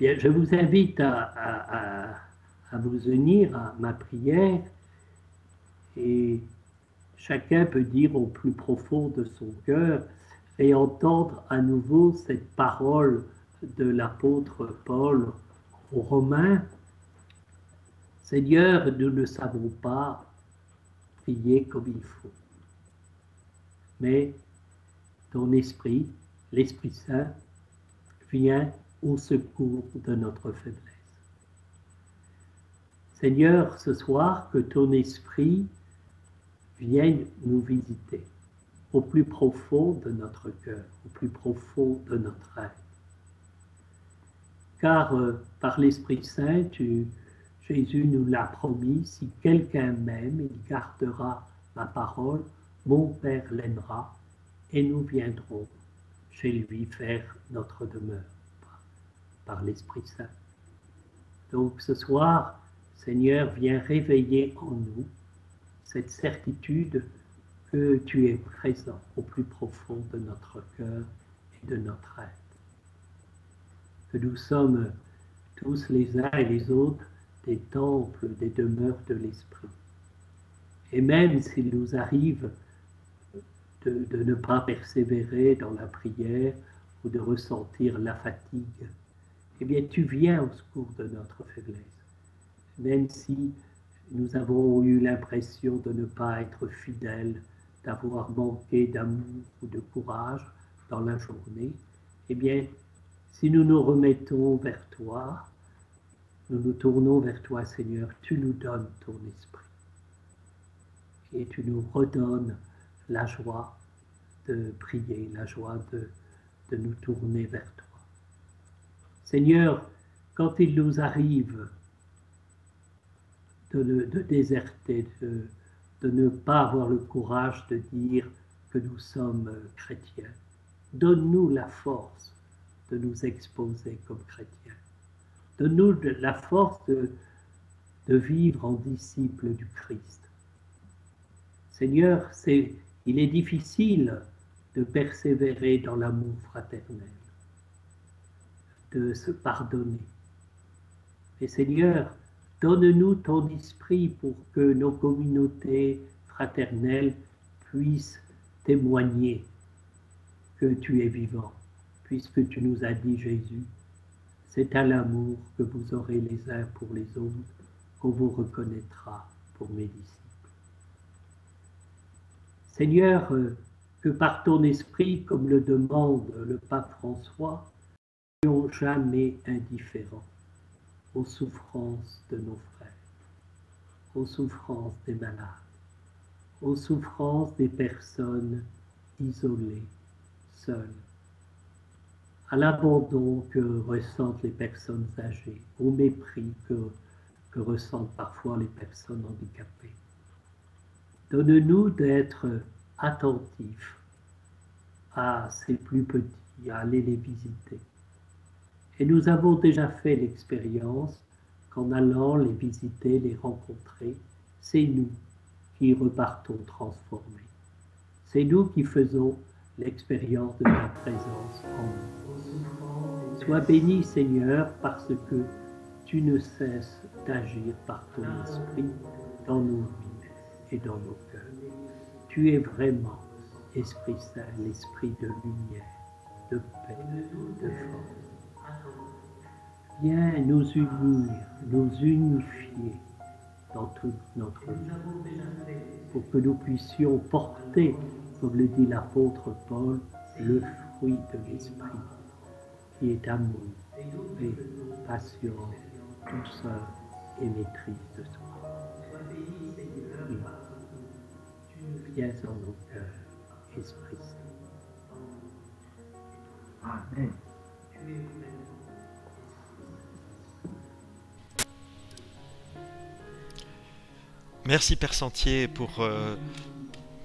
Je vous invite à, à vous unir à ma prière et chacun peut dire au plus profond de son cœur et entendre à nouveau cette parole de l'apôtre Paul aux Romains. Seigneur, nous ne savons pas prier comme il faut, mais ton esprit, l'Esprit Saint, vient au secours de notre faiblesse. Seigneur, ce soir, que ton esprit vienne nous visiter au plus profond de notre cœur, au plus profond de notre être. Car euh, par l'Esprit Saint, Jésus nous l'a promis, si quelqu'un m'aime, il gardera ma parole, mon Père l'aimera, et nous viendrons chez lui faire notre demeure par l'Esprit Saint. Donc ce soir, Seigneur, viens réveiller en nous cette certitude que tu es présent au plus profond de notre cœur et de notre être. Que nous sommes tous les uns et les autres des temples, des demeures de l'Esprit. Et même s'il nous arrive de, de, ne pas persévérer dans la prière ou de ressentir la fatigue, eh bien tu viens au secours de notre faiblesse même si nous avons eu l'impression de ne pas être fidèles, d'avoir manqué d'amour ou de courage dans la journée, eh bien, si nous nous remettons vers toi, nous nous tournons vers toi, Seigneur, tu nous donnes ton esprit. Et tu nous redonnes la joie de prier, la joie de, de nous tourner vers toi. Seigneur, quand il nous arrive de, déserter, de, ne pas avoir le courage de dire que nous sommes chrétiens. Donne-nous la force de nous exposer comme chrétiens. Donne-nous la force de, vivre en disciples du Christ. Seigneur, il est difficile de persévérer dans l'amour fraternel, de se pardonner. Et Seigneur, Donne-nous ton esprit pour que nos communautés fraternelles puissent témoigner que tu es vivant, puisque tu nous as dit, Jésus, c'est à l'amour que vous aurez les uns pour les autres qu'on vous reconnaîtra pour mes disciples. Seigneur, que par ton esprit, comme le demande le pape François, soyons jamais indifférents aux souffrances de nos frères, aux souffrances des malades, aux souffrances des personnes isolées, seules, à l'abandon que ressentent les personnes âgées, au mépris que, que ressentent parfois les personnes handicapées. Donne-nous d'être attentifs à ces plus petits, à aller les visiter, et nous avons déjà fait l'expérience qu'en allant les visiter, les rencontrer, c'est nous qui repartons transformés. C'est nous qui faisons l'expérience de ta présence en nous. Sois béni Seigneur parce que tu ne cesses d'agir par ton esprit dans nos vies et dans nos cœurs. Tu es vraiment Esprit Saint, l'Esprit de lumière, de paix, de force. Viens nous unir, nous unifier dans toute notre vie, pour que nous puissions porter, comme le dit l'apôtre Paul, le fruit de l'Esprit, qui est amour, paix, patience, douceur et maîtrise de soi. Viens en nos cœurs, Esprit Saint. Amen. Merci Père Sentier pour, euh,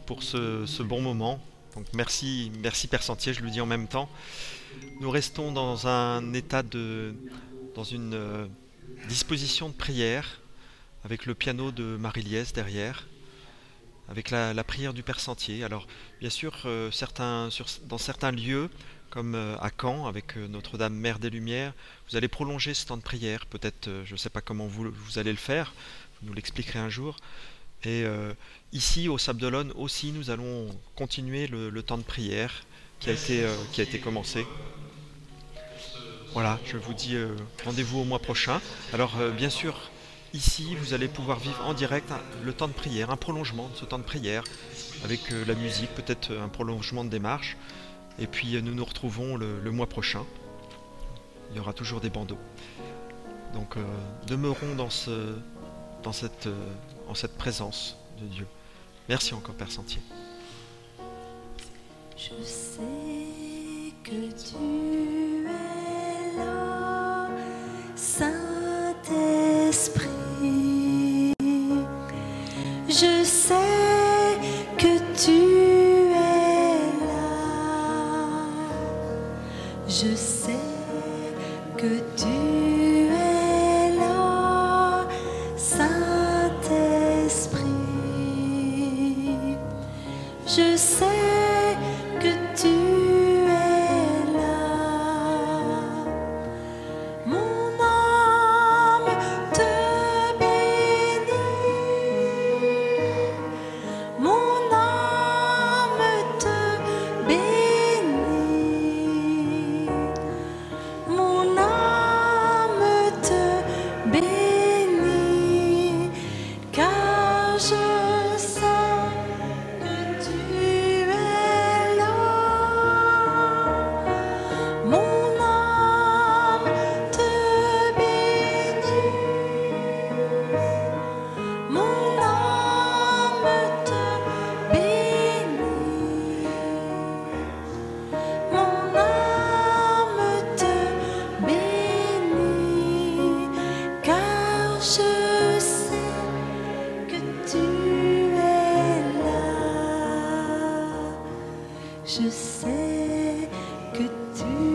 pour ce, bon moment. Donc merci, merci Père Sentier, je le dis en même temps. Nous restons dans un état de. dans une euh, disposition de prière, avec le piano de Marie-Liesse derrière, avec la, prière du Père Sentier. Alors, bien sûr, euh, certains, dans certains lieux, comme à Caen avec Notre-Dame Mère des Lumières. Vous allez prolonger ce temps de prière. Peut-être, je ne sais pas comment vous, vous, allez le faire. Vous nous l'expliquerez un jour. Et ici, au Sable aussi, nous allons continuer le, temps de prière qui a été, qui a été commencé. Voilà, je vous dis rendez-vous au mois prochain. Alors, bien sûr, ici, vous allez pouvoir vivre en direct le temps de prière, un prolongement de ce temps de prière, avec la musique, peut-être un prolongement de démarche. Et puis nous nous retrouvons le, mois prochain. Il y aura toujours des bandeaux. Donc euh, demeurons dans, ce, cette, euh, en cette présence de Dieu. Merci encore Père Sentier. Je sais que tu es là, Saint-Esprit. Je sais que tu Je sais que tu es je sais que tu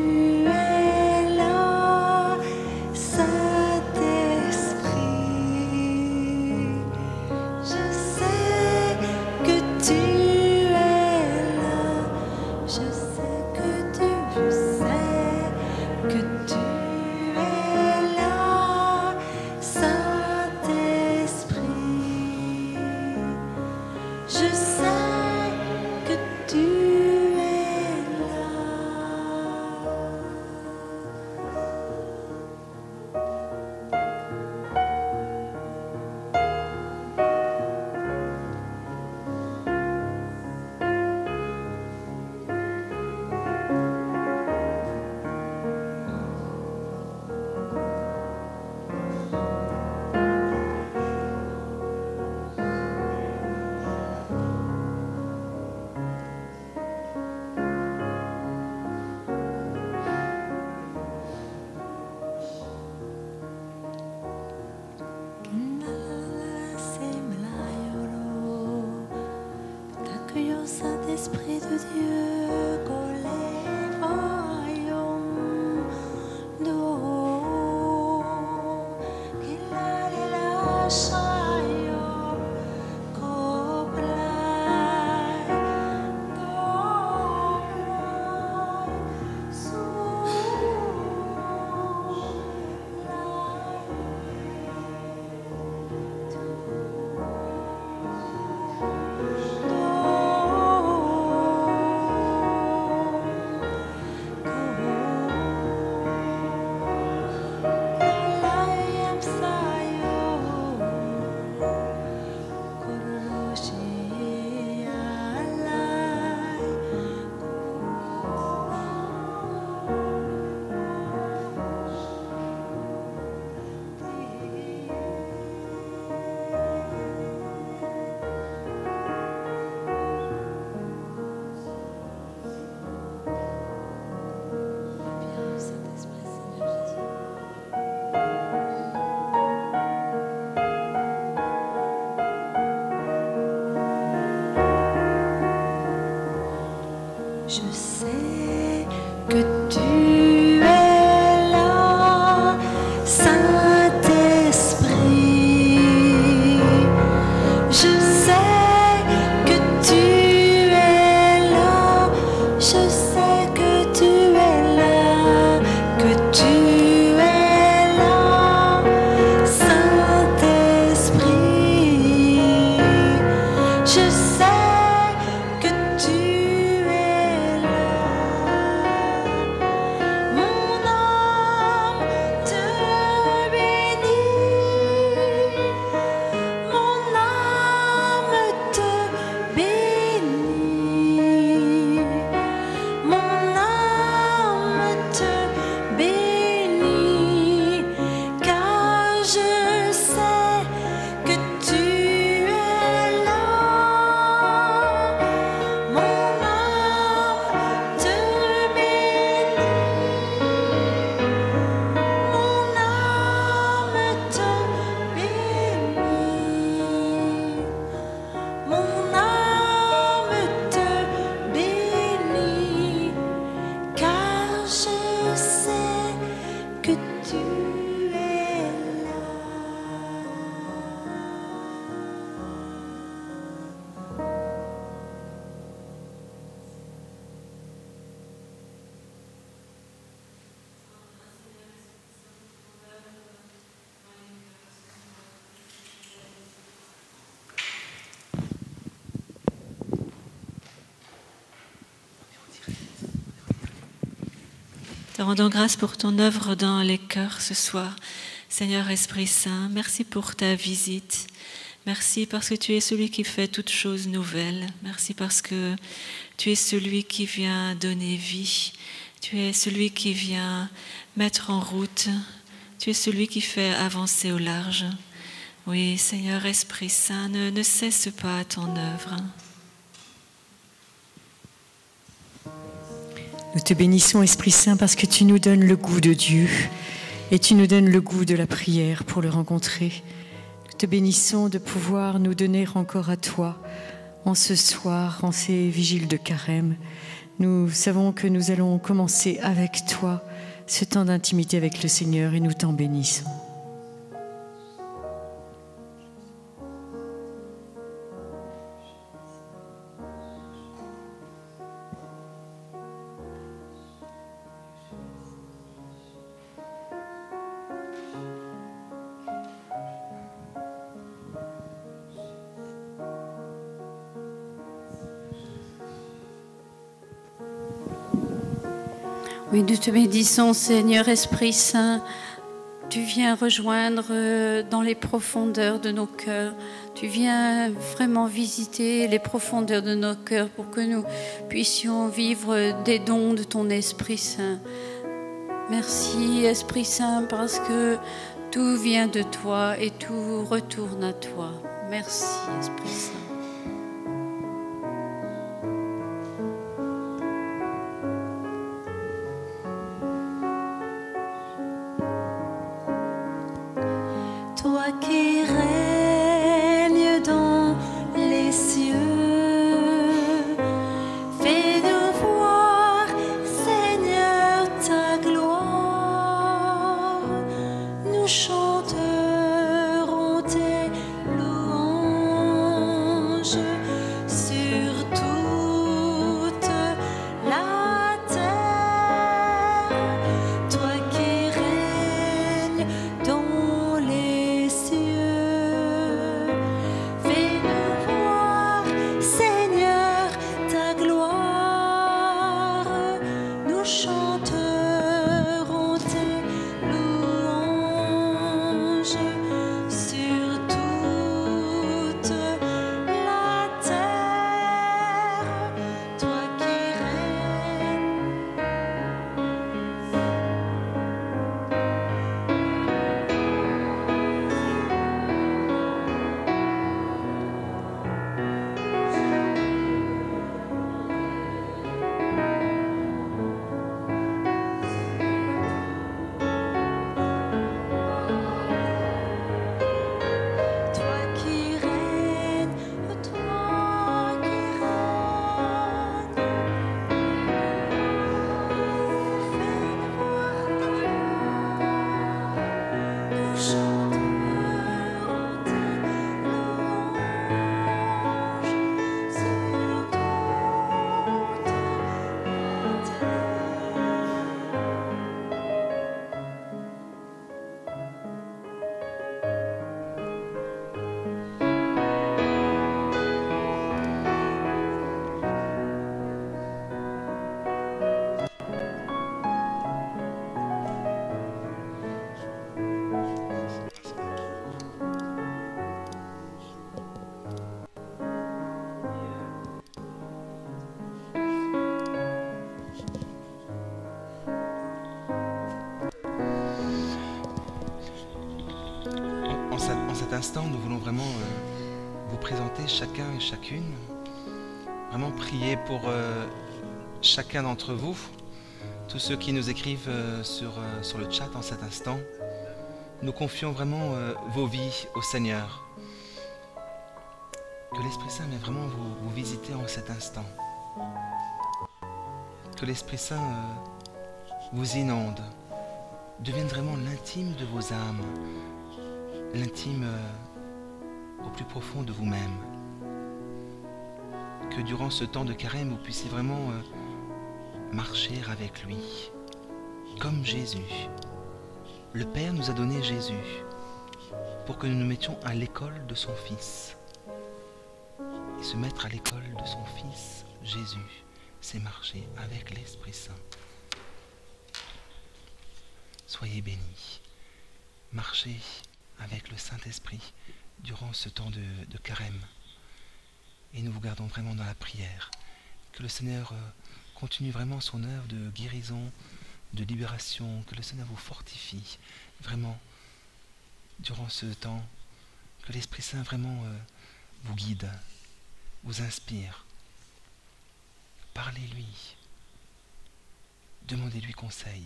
Saint-Esprit de Dieu, just say Te rendons grâce pour ton œuvre dans les cœurs ce soir. Seigneur Esprit Saint, merci pour ta visite. Merci parce que tu es celui qui fait toutes choses nouvelles. Merci parce que tu es celui qui vient donner vie. Tu es celui qui vient mettre en route. Tu es celui qui fait avancer au large. Oui, Seigneur Esprit Saint, ne, ne cesse pas ton œuvre. Nous te bénissons, Esprit Saint, parce que tu nous donnes le goût de Dieu et tu nous donnes le goût de la prière pour le rencontrer. Nous te bénissons de pouvoir nous donner encore à toi en ce soir, en ces vigiles de carême. Nous savons que nous allons commencer avec toi ce temps d'intimité avec le Seigneur et nous t'en bénissons. Oui, nous te bénissons, Seigneur Esprit Saint. Tu viens rejoindre euh, dans les profondeurs de nos cœurs. Tu viens vraiment visiter les profondeurs de nos cœurs pour que nous puissions vivre des dons de ton Esprit Saint. Merci, Esprit Saint, parce que tout vient de toi et tout retourne à toi. Merci, Esprit Saint. Cet, instant, nous voulons vraiment euh, vous présenter chacun et chacune, vraiment prier pour euh, chacun d'entre vous, tous ceux qui nous écrivent euh, sur, sur le chat en cet instant. Nous confions vraiment vos vies au Seigneur. Que l'Esprit Saint vienne vraiment vous, visiter en cet instant. Que l'Esprit Saint vous inonde devienne vraiment l'intime de vos âmes, l'intime euh, au plus profond de vous-même. Que durant ce temps de carême, vous puissiez vraiment euh, marcher avec lui, comme Jésus. Le Père nous a donné Jésus pour que nous nous mettions à l'école de son Fils. Et se mettre à l'école de son Fils, Jésus, c'est marcher avec l'Esprit Saint. Soyez bénis. Marchez avec le Saint-Esprit durant ce temps de, carême. Et nous vous gardons vraiment dans la prière. Que le Seigneur euh, continue vraiment son œuvre de guérison, de libération, que le Seigneur vous fortifie vraiment durant ce temps, que l'Esprit Saint vraiment euh, vous guide, vous inspire. Parlez-lui, demandez-lui conseil,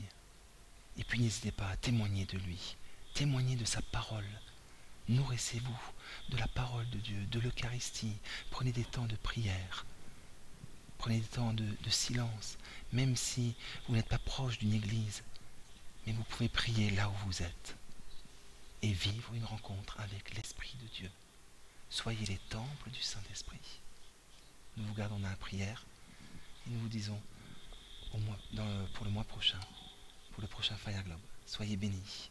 et puis n'hésitez pas à témoigner de lui, témoignez de sa parole. Nourrissez-vous de la parole de Dieu, de l'Eucharistie. Prenez des temps de prière. Prenez des temps de, silence, même si vous n'êtes pas proche d'une église. Mais vous pouvez prier là où vous êtes et vivre une rencontre avec l'Esprit de Dieu. Soyez les temples du Saint-Esprit. Nous vous gardons dans la prière et nous vous disons pour le mois prochain, pour le prochain Fire Globe, soyez bénis.